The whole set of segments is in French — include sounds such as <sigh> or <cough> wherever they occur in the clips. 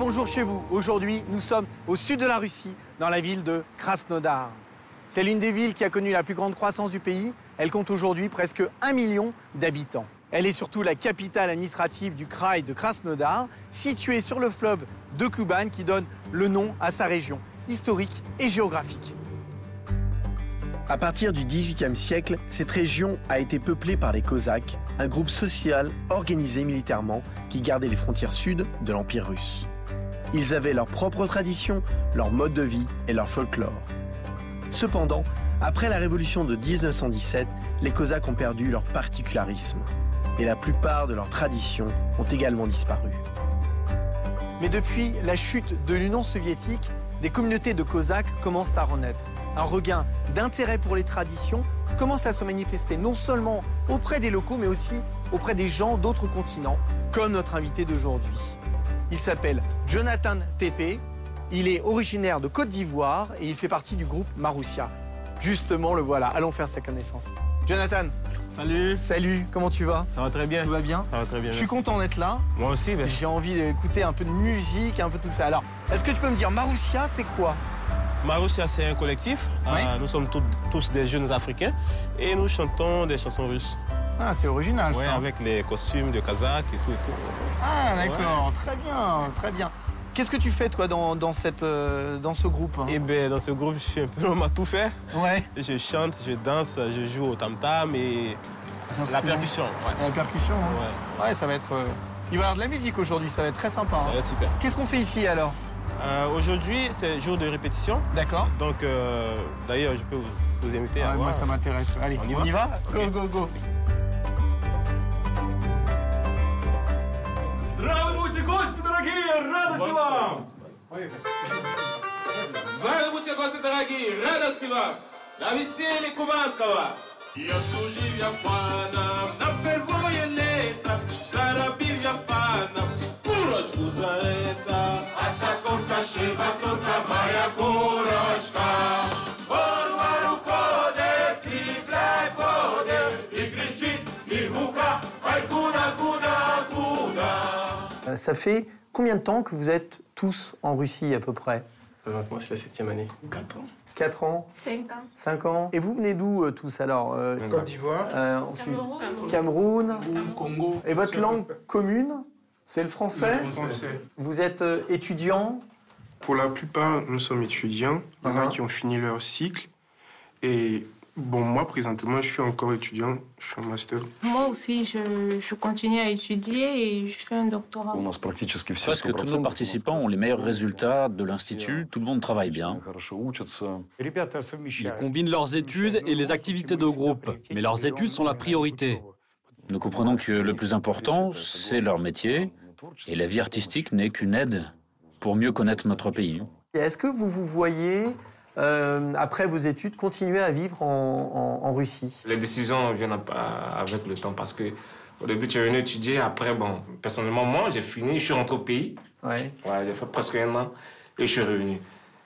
Bonjour chez vous. Aujourd'hui, nous sommes au sud de la Russie, dans la ville de Krasnodar. C'est l'une des villes qui a connu la plus grande croissance du pays. Elle compte aujourd'hui presque un million d'habitants. Elle est surtout la capitale administrative du Kraï de Krasnodar, située sur le fleuve de Kuban qui donne le nom à sa région historique et géographique. À partir du XVIIIe siècle, cette région a été peuplée par les Cosaques, un groupe social organisé militairement qui gardait les frontières sud de l'Empire russe. Ils avaient leurs propres traditions, leur mode de vie et leur folklore. Cependant, après la révolution de 1917, les Cosaques ont perdu leur particularisme et la plupart de leurs traditions ont également disparu. Mais depuis la chute de l'Union soviétique, des communautés de Cosaques commencent à renaître. Un regain d'intérêt pour les traditions commence à se manifester non seulement auprès des locaux, mais aussi auprès des gens d'autres continents, comme notre invité d'aujourd'hui. Il s'appelle Jonathan Tepe, il est originaire de Côte d'Ivoire et il fait partie du groupe Marussia. Justement, le voilà, allons faire sa connaissance. Jonathan, Salut. salut, comment tu vas? Ça va très bien. Tout va bien? Ça va très bien. Je suis content d'être là. Moi aussi, ben, J'ai envie d'écouter un peu de musique, un peu tout ça. Alors, est-ce que tu peux me dire, Marussia, c'est quoi? Marussia, c'est un collectif. Oui. Euh, nous sommes tous des jeunes africains et nous chantons des chansons russes. Ah, c'est original Ouais, ça. avec les costumes de Kazakh et tout. Et tout. Ah, d'accord, très bien, très bien. Qu'est-ce que tu fais, toi, dans, dans cette, euh, dans ce groupe Et ben, dans ce groupe, je suis un peu l'homme à tout faire. Ouais. Je chante, je danse, je joue au tam-tam et la percussion. Ouais. La percussion, hein. Ouais, Ouais, ça va être... euh, Il va y avoir de la musique aujourd'hui, ça va être très sympa. hein. ça va être super. Qu'est-ce qu'on fait ici, alors? Euh, Aujourd'hui, c'est jour de répétition. D'accord. Donc, d'ailleurs, je peux vous, vous inviter à Ah, voir. moi, ça m'intéresse. Allez, On y on y va? Go, go, go. Здравствуйте, гости дорогие! Радости вам! Здравствуйте, гости дорогие! Радости вам! На веселье кубанского! Я служил я панам на первое лето, заробил я панам курочку за это. А та курка шиба, курка моя курочка. Вон уходит, сипляй ходит, и кричит, и муха, ай Ça fait combien de temps que vous êtes tous en Russie, à peu près? Présentement, c'est la septième année. 4 ans. 4 ans? 5 ans. 5 ans Et vous venez d'où, euh, tous, alors euh, Côte d'Ivoire. euh, ensuite, Cameroun. Congo. Et votre langue commune, c'est le français? Français. Vous êtes euh, étudiant? Pour la plupart, nous sommes étudiants. Il y en a Uh-huh. qui ont fini leur cycle. Et Bon, moi, présentement, je suis encore étudiant. Je suis en master. Moi aussi, je, je continue à étudier et je fais un doctorat. Presque tous nos participants ont les meilleurs résultats de l'Institut. Tout le monde travaille bien. Ils combinent leurs études et les activités de groupe. Mais leurs études sont la priorité. Nous comprenons que le plus important, c'est leur métier. Et la vie artistique n'est qu'une aide pour mieux connaître notre pays. Est-ce que vous vous voyez euh, après vos études, continuer à vivre en, en- en Russie Les décisions viennent avec le temps parce que au début, tu es venu étudier. Après, bon, personnellement, moi, j'ai fini, je suis rentré au pays. Ouais. Voilà, j'ai fait presque un an et je suis revenu.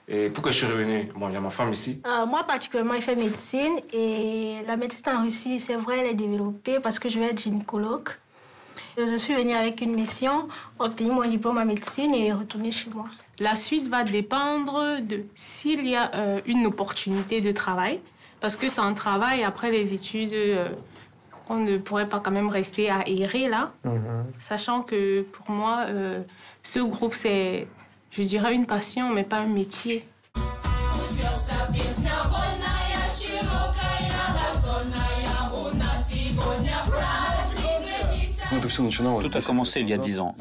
Et pourquoi je suis revenu? Bon, j'ai ma femme ici. Euh, moi, particulièrement, je fais médecine et la médecine en Russie, c'est vrai, elle est développée parce que je vais être gynécologue. Je suis venue avec une mission, obtenir mon diplôme en médecine et retourner chez moi. La suite va dépendre de s'il y a euh, une opportunité de travail, parce que sans travail, après les études, euh, on ne pourrait pas quand même rester à errer là, sachant que pour moi, euh, ce groupe, c'est, je dirais, une passion, mais pas un métier. Tout a commencé il y a dix ans.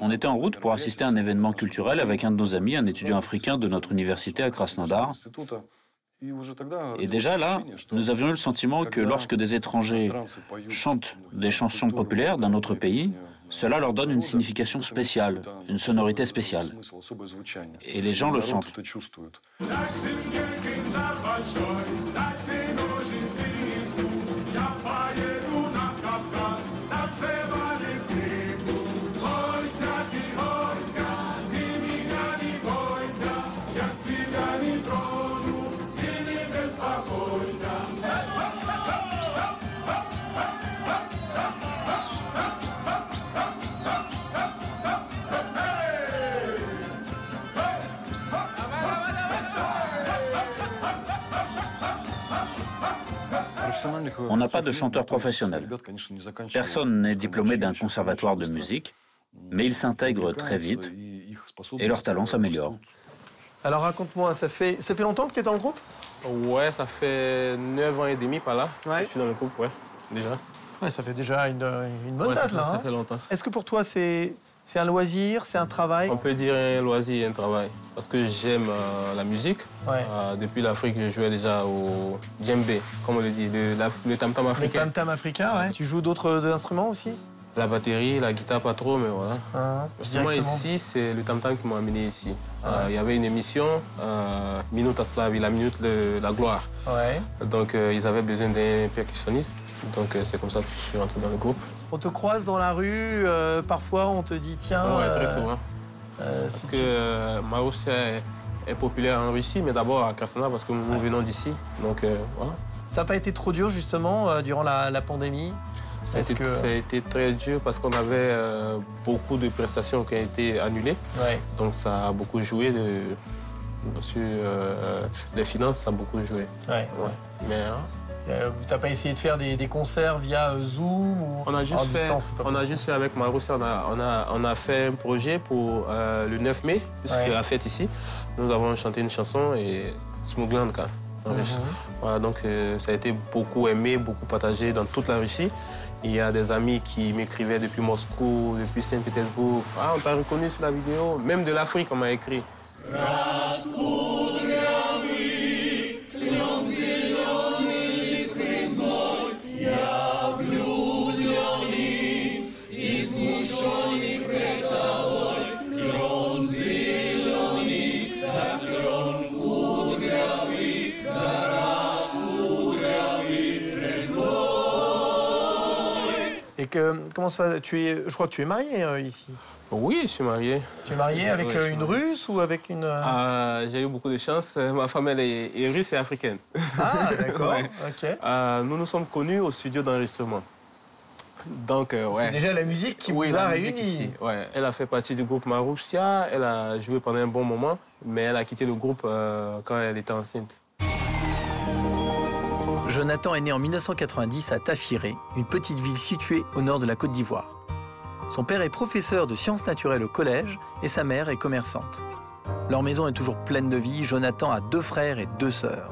On était en route pour assister à un événement culturel avec un de nos amis, un étudiant africain de notre université à Krasnodar. Et déjà là, nous avions eu le sentiment que lorsque des étrangers chantent des chansons populaires d'un autre pays, cela leur donne une signification spéciale, une sonorité spéciale. Et les gens le sentent. On n'a pas de chanteur professionnel. Personne n'est diplômé d'un conservatoire de musique, mais ils s'intègrent très vite et leur talent s'améliore. Alors raconte-moi, ça fait, ça fait longtemps que tu es dans le groupe? Ouais, ça fait 9 ans et demi par là. Ouais. Je suis dans le groupe, ouais, déjà. Ouais, ça fait déjà une, une bonne Ouais, date ça, là. Ça hein. fait longtemps. Est-ce que pour toi c'est c'est un loisir, c'est un travail On peut dire un loisir et un travail. Parce que j'aime euh, la musique. Ouais. Euh, depuis l'Afrique, je jouais déjà au djembé, comme on le dit, le, le tam-tam Le africain. tam-tam africain, ouais. Tu joues d'autres instruments aussi? La batterie, la guitare, pas trop, mais voilà. Justement, directement. ici, c'est le tam-tam qui m'a amené ici. Ah Euh, ouais. Il y avait une émission, euh, Minuta Slavi, la minute de la gloire. Ouais. Donc, euh, ils avaient besoin d'un percussionniste. Donc, c'est comme ça que je suis rentré dans le groupe. On te croise dans la rue, parfois on te dit tiens. ouais, très souvent. Parce si que tu- Maroussia est, est populaire en Russie, mais d'abord à Krasnodar parce que nous venons d'ici. Donc, voilà. Ça n'a pas été trop dur justement durant la, la pandémie? Ça a, été, que- ça a été très dur parce qu'on avait euh, beaucoup de prestations qui ont été annulées. Ouais. Donc ça a beaucoup joué de, sur euh, les finances, ça a beaucoup joué. Ouais. Ouais. Mais hein, Euh, T'as pas essayé de faire des, des concerts via euh, Zoom ou on a juste en fait, distance, on a juste fait avec Maroussia, on a, on a, on a fait un projet pour euh, le 9 mai, puisque Ouais. c'est la fête ici. Nous avons chanté une chanson et Smougland, quoi. Russie. Voilà, donc ça a été beaucoup aimé, beaucoup partagé dans toute la Russie. Il y a des amis qui m'écrivaient depuis Moscou, depuis Saint-Pétersbourg. Ah, on t'a reconnu sur la vidéo. Même de l'Afrique, on m'a écrit. Et que comment ça se passe? Tu es, Je crois que tu es marié euh, ici. Oui, je suis marié. Tu es marié avec Oui, euh, une marié. russe ou avec une. euh, Ah, J'ai eu beaucoup de chance. Ma femme, elle est, est russe et africaine. Ah, d'accord. <laughs> Ouais. Ok. Nous nous sommes connus au studio d'enregistrement. Donc, ouais. C'est déjà la musique qui Oui, vous a réunis. ouais. Elle a fait partie du groupe Maroussia. Elle a joué pendant un bon moment, mais elle a quitté le groupe quand elle était enceinte. Jonathan est né en 1990 à Tafiré, une petite ville située au nord de la Côte d'Ivoire. Son père est professeur de sciences naturelles au collège et sa mère est commerçante. Leur maison est toujours pleine de vie. Jonathan a deux frères et deux sœurs.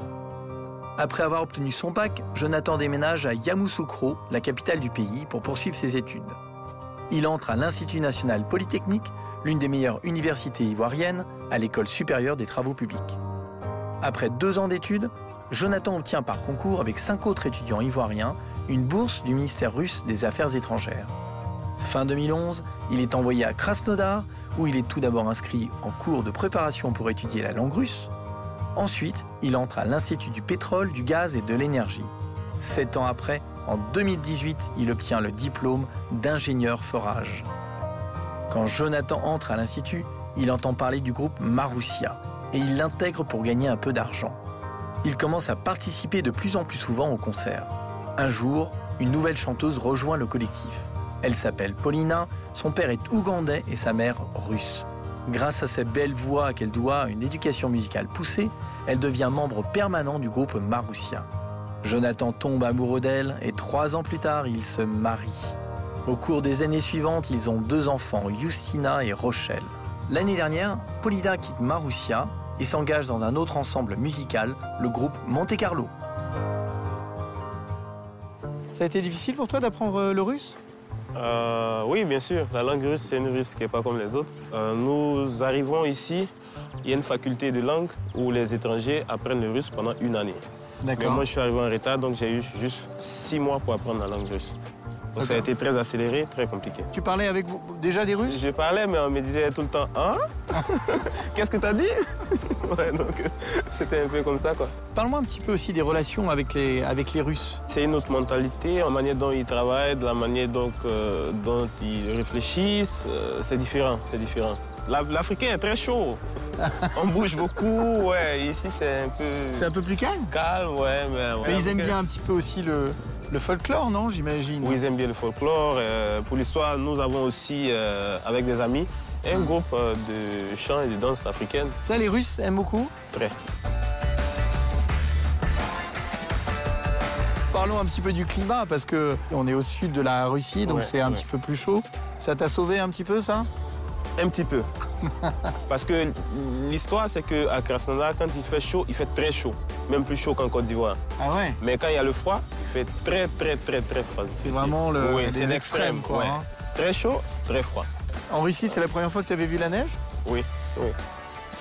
Après avoir obtenu son bac, Jonathan déménage à Yamoussoukro, la capitale du pays, pour poursuivre ses études. Il entre à l'Institut national polytechnique, l'une des meilleures universités ivoiriennes, à l'école supérieure des travaux publics. Après deux ans d'études, Jonathan obtient par concours avec cinq autres étudiants ivoiriens une bourse du ministère russe des Affaires étrangères. Fin 2011, il est envoyé à Krasnodar, où il est tout d'abord inscrit en cours de préparation pour étudier la langue russe. Ensuite, il entre à l'Institut du pétrole, du gaz et de l'énergie. Sept ans après, en 2018, il obtient le diplôme d'ingénieur forage. Quand Jonathan entre à l'Institut, il entend parler du groupe Maroussia et il l'intègre pour gagner un peu d'argent. Il commence à participer de plus en plus souvent aux concerts. Un jour, une nouvelle chanteuse rejoint le collectif. Elle s'appelle Paulina, son père est ougandais et sa mère russe. Grâce à sa belle voix qu'elle doit à une éducation musicale poussée, elle devient membre permanent du groupe Maroussia. Jonathan tombe amoureux d'elle et trois ans plus tard, ils se marient. Au cours des années suivantes, ils ont deux enfants, Justina et Rochelle. L'année dernière, Paulina quitte Maroussia et s'engage dans un autre ensemble musical, le groupe Monte Carlo. Ça a été difficile pour toi d'apprendre euh, le russe? Euh, oui, bien sûr. La langue russe, c'est une russe qui n'est pas comme les autres. Euh, nous arrivons ici, il y a une faculté de langue où les étrangers apprennent le russe pendant une année. Mais moi, je suis arrivé en retard, donc j'ai eu juste six mois pour apprendre la langue russe. Donc ça a été très accéléré, très compliqué. Tu parlais avec vous déjà des Russes? Je parlais, mais on me disait tout le temps Hein? <laughs> Qu'est-ce que tu as dit? <laughs> Ouais, donc euh, c'était un peu comme ça, quoi. Parle-moi un petit peu aussi des relations avec les, avec les Russes. C'est une autre mentalité, la manière dont ils travaillent, de la manière donc, euh, dont ils réfléchissent, euh, c'est différent, c'est différent. La- L'Africain est très chaud. <laughs> On bouge beaucoup, ouais. Ici, c'est un peu C'est un peu plus calme calme, ouais. Mais, ouais. Mais ils aiment bien un petit peu aussi le, le folklore, non J'imagine? Oui, ils aiment bien le folklore. Euh, pour l'histoire, nous avons aussi, euh, avec des amis, un groupe euh, de chant et de danse africaine. Ça, les Russes aiment beaucoup Très. parlons un petit peu du climat parce que on est au sud de la Russie, donc c'est un petit peu plus chaud. Ça t'a sauvé un petit peu ça? Un petit peu. <laughs> parce que l'histoire, c'est qu'à Krasnodar, quand il fait chaud, il fait très chaud. Même plus chaud qu'en Côte d'Ivoire. Ah ouais? Mais quand il y a le froid, il fait très, très, très, très froid. C'est vraiment le. Oui, c'est l'extrême, quoi. Hein. Très chaud, très froid. En Russie, c'est la première fois que tu avais vu la neige? Oui, oui.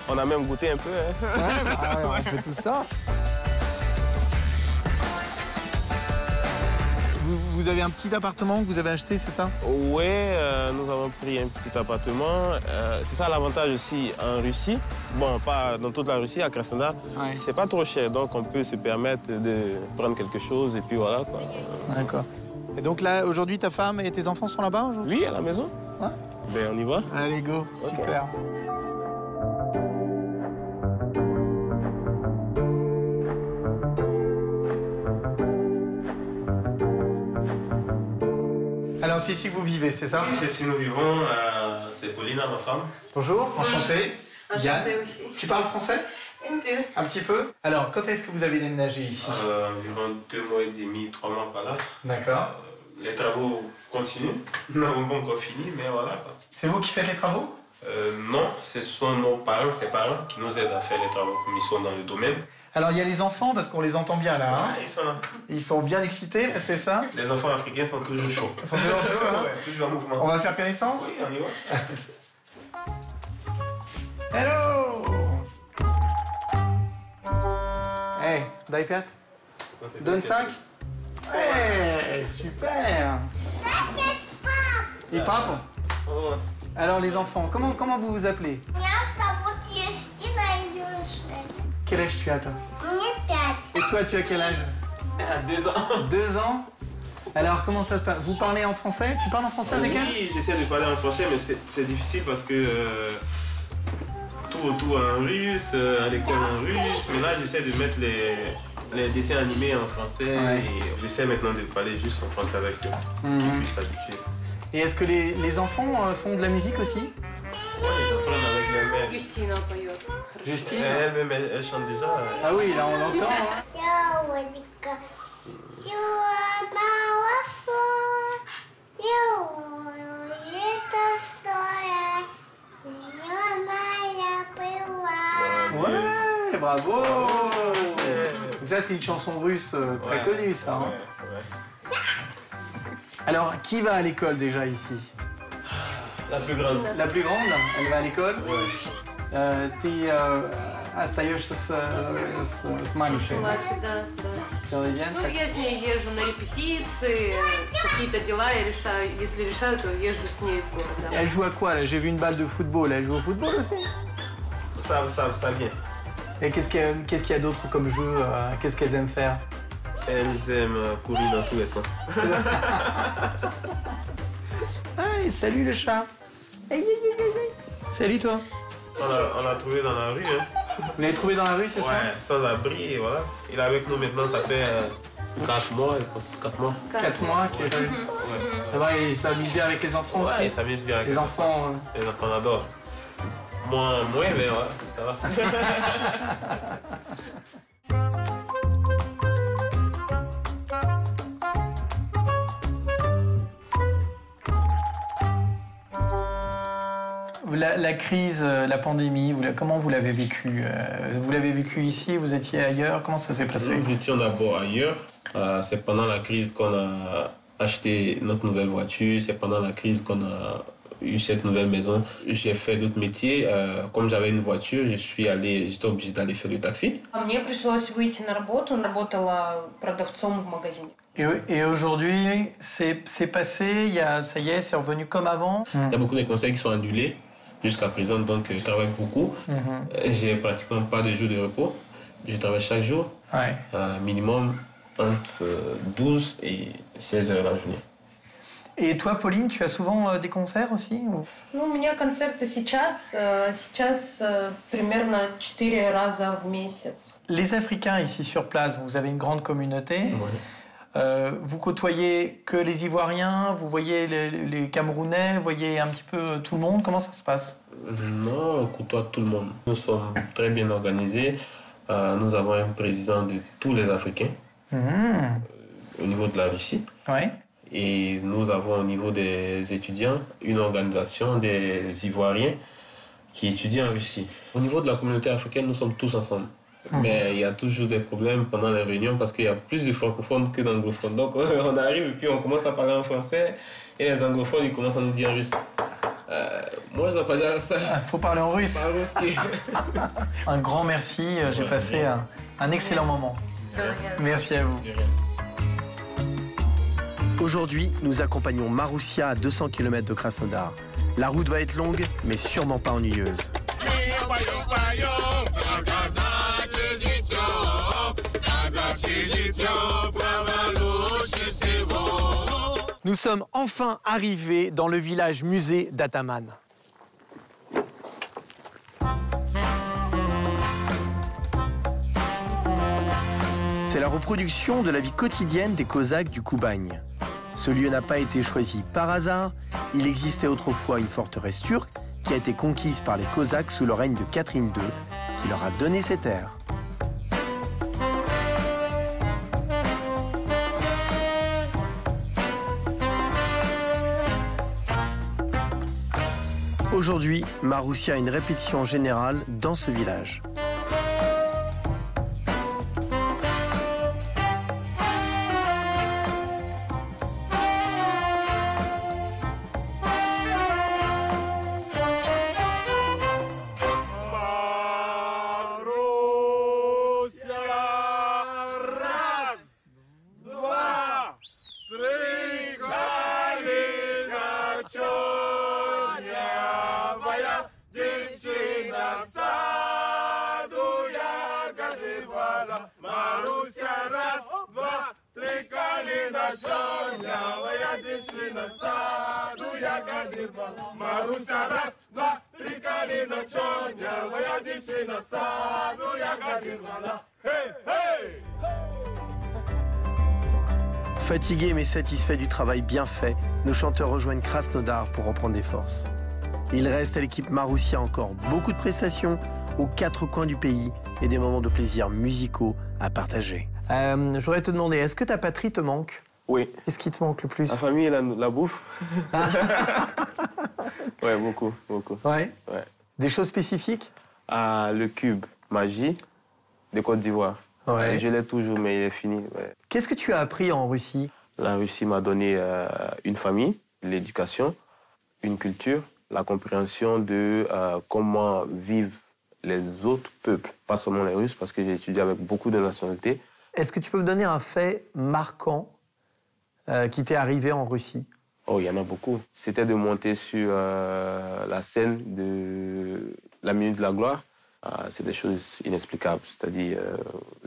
On a même goûté un peu. Hein. Ouais, bah, on fait tout ça. Vous, avez un petit appartement que vous avez acheté, c'est ça? Oui, euh, nous avons pris un petit appartement. Euh, c'est ça l'avantage aussi en Russie. Bon, pas dans toute la Russie, à Krasnodar, c'est pas trop cher. Donc on peut se permettre de prendre quelque chose et puis voilà. D'accord. Et donc là, aujourd'hui, ta femme et tes enfants sont là-bas aujourd'hui? Oui, à la maison. Ouais. Ben, on y va. Allez, go. Super. Alors c'est ici que vous vivez, c'est ça? Oui, c'est ici que nous vivons. Euh, c'est Paulina, ma femme. Bonjour, enchanté. Enchantée aussi. Tu parles français? Un peu. Un petit peu? Alors, quand est-ce que vous avez déménagé ici? Euh, Environ deux mois et demi, trois mois par là. D'accord. Euh, les travaux continuent. Nous n'avons pas encore fini, mais voilà. C'est vous qui faites les travaux? Euh, Non, ce sont nos parents, ses parents, qui nous aident à faire les travaux comme ils sont dans le domaine. Alors il y a les enfants parce qu'on les entend bien là. Hein ils sont là. Ils sont bien excités, c'est ça? Les enfants africains sont toujours chauds. Ils sont toujours chauds, hein <laughs> ouais, toujours en mouvement. On va faire connaissance? Oui, on y va. <laughs> Hello Hey, d'iPad Donne 5 Hey, super. Et papa Alors les enfants, comment, comment vous vous appelez? Quel âge tu as toi? Et toi, tu as quel âge? Deux ans. Deux ans? Alors, comment ça se passe? Vous parlez en français? Tu parles en français avec elle? Oui, j'essaie de parler en français, mais c'est difficile parce que euh, tout autour en russe, euh, à l'école en russe. Mais là, j'essaie de mettre les, les dessins animés en français. Et j'essaie maintenant de parler juste en français avec eux, mhm. puissent s'habituer. Et est-ce que les, les enfants euh, font de la musique aussi? Ils apprennent avec les. Justine, Justine? Elle-même, elle, chante déjà. Euh. Ah oui, là on l'entend. Hein. Ouais, bravo Ça, c'est une chanson russe euh, très ouais. connue, ça. Hein. Ouais, ouais. Alors, qui va à l'école déjà ici La plus grande. La plus grande Elle va à l'école Ouais. Euh, Ты э, остаешься с, с, с маленькой? Младший, да, да. Целый день? Ну, я с ней езжу на репетиции, какие-то дела я решаю. Если решаю, то езжу с ней в город. да. Elle joue à quoi là J'ai vu une balle de football. Elle joue au football aussi Ça, ça, ça vient. Et qu'est-ce qu'il y qu'il y a d'autre comme jeu euh, Qu'est-ce qu'elles aiment faire? Elles aiment euh, courir dans tous les sens. <laughs> Hey, salut le chat Hey, hey, hey, hey, hey. Salut toi On l'a trouvé dans la rue. Hein. Vous l'avez trouvé dans la rue, c'est ça? Ouais, sans abri, et voilà. Il est avec nous maintenant, ça fait 4 mois, je pense. 4 mois. 4 mois qu'il est là. Ouais. Il s'amuse bien avec les enfants Ouais, il aussi s'amuse bien avec Les enfants. euh, Les enfants adorent. Moins, moins, mais ouais, ça va. La, la crise, euh, la pandémie, vous la- comment vous l'avez vécu euh, Vous l'avez vécu ici Vous étiez ailleurs Comment ça s'est passé? Nous étions d'abord ailleurs. Euh, c'est pendant la crise qu'on a acheté notre nouvelle voiture. C'est pendant la crise qu'on a eu cette nouvelle maison. J'ai fait d'autres métiers. Euh, comme j'avais une voiture, je suis allé, j'étais obligé d'aller faire le taxi. А Мне пришлось выйти на работу. Работала продавцом в магазине. Et, et aujourd'hui, c'est c'est passé, il y a, ça y est, c'est revenu comme avant Il y a beaucoup de conseils qui sont annulés jusqu'à présent, donc euh, je travaille beaucoup. Mhm. Euh, J'ai pratiquement pas de jours de repos. Je travaille chaque jour, Ouais. euh, minimum entre euh, 12 et 16 heures la journée. Et toi, Pauline, tu as souvent euh, des concerts aussi ou- Ну, у меня концерты сейчас, э, сейчас э, примерно 4 раза в месяц. Les Africains ici sur place, vous avez une grande communauté. Euh, vous côtoyez que les Ivoiriens, vous voyez les, les Camerounais, vous voyez un petit peu tout le monde. Comment ça se passe Non, on côtoie tout le monde. Nous sommes très bien organisés. Euh, nous avons un président de tous les Africains. Mhm. au niveau de la Russie. Ouais. Et nous avons au niveau des étudiants une organisation des Ivoiriens qui étudient en Russie. Au niveau de la communauté africaine, nous sommes tous ensemble. Mhm. Mais il y a toujours des problèmes pendant les réunions parce qu'il y a plus de francophones que d'anglophones. Donc <laughs> on arrive et puis on commence à parler en français et les anglophones ils commencent à nous dire russe. Euh, moi, je pas ça. Il ah, faut parler en russe. <laughs> un grand merci. J'ai passé un, un, excellent moment. Merci à vous. Aujourd'hui, nous accompagnons Maroussia à 200 km de Krasnodar. La route va être longue, mais sûrement pas ennuyeuse. Nous sommes enfin arrivés dans le village musée d'Ataman. C'est la reproduction de la vie quotidienne des Cosaques du Koubagne. Ce lieu n'a pas été choisi par hasard. Il existait autrefois une forteresse turque qui a été conquise par les Cosaques sous le règne de Catherine II, qui leur a donné ces terres. Aujourd'hui, Maroussia a une répétition générale dans ce village. Fatigués mais satisfaits du travail bien fait, nos chanteurs rejoignent Krasnodar pour reprendre des forces. Il reste à l'équipe Maroussia encore beaucoup de prestations aux quatre coins du pays et des moments de plaisir musicaux à partager. Euh, je voudrais te demander, est-ce que ta patrie te manque? Oui. Qu'est-ce qui te manque le plus? La famille et la, bouffe. <laughs> ouais, beaucoup, beaucoup. Ouais. Des choses spécifiques? Ah, Le cube magie de Côte d'Ivoire. Ouais. Je l'ai toujours, mais il est fini. Qu'est-ce que tu as appris en Russie? La Russie m'a donné euh, une famille, l'éducation, une culture, la compréhension de euh, comment vivent les autres peuples, pas seulement les Russes, parce que j'ai étudié avec beaucoup de nationalités. Est-ce que tu peux me donner un fait marquant euh, qui t'est arrivé en Russie Oh, il y en a beaucoup. C'était de monter sur la scène de la Minute de la Gloire. Ah, c'est des choses inexplicables. C'est-à-dire,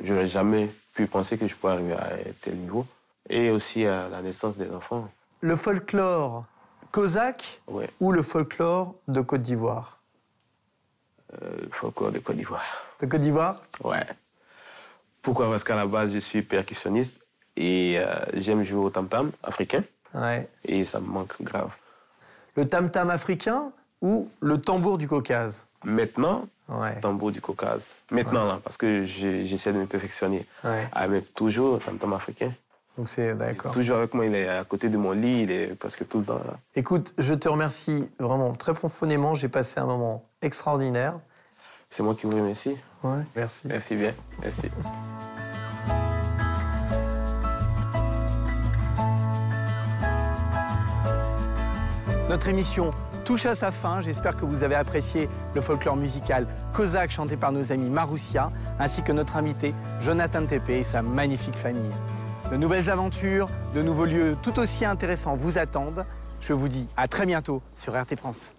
je n'aurais jamais pu penser que je pourrais arriver à tel niveau. Et aussi à la naissance des enfants. Le folklore cosaque ou le folklore de Côte d'Ivoire? Euh, Le folklore de Côte d'Ivoire. De Côte d'Ivoire? Ouais. Pourquoi? Parce qu'à la base, je suis percussionniste et euh, j'aime jouer au tam-tam africain. Ouais. Et ça me manque grave. Le tam-tam africain ou le tambour du Caucase? Maintenant, tambour du Caucase. Maintenant, là, parce que j'essaie de me perfectionner. Ah, mais toujours tam-tam africain. Donc c'est d'accord. Toujours avec moi, il est à côté de mon lit, il est presque tout le temps là. Écoute, je te remercie vraiment très profondément. J'ai passé un moment extraordinaire. C'est moi qui vous remercie. Ouais, merci. Merci bien. Merci. Notre émission touche à sa fin. J'espère que vous avez apprécié le folklore musical cosaque chanté par nos amis Maroussia, ainsi que notre invité Jonathan Tepe et sa magnifique famille. De nouvelles aventures, de nouveaux lieux tout aussi intéressants vous attendent. Je vous dis à très bientôt sur RT France.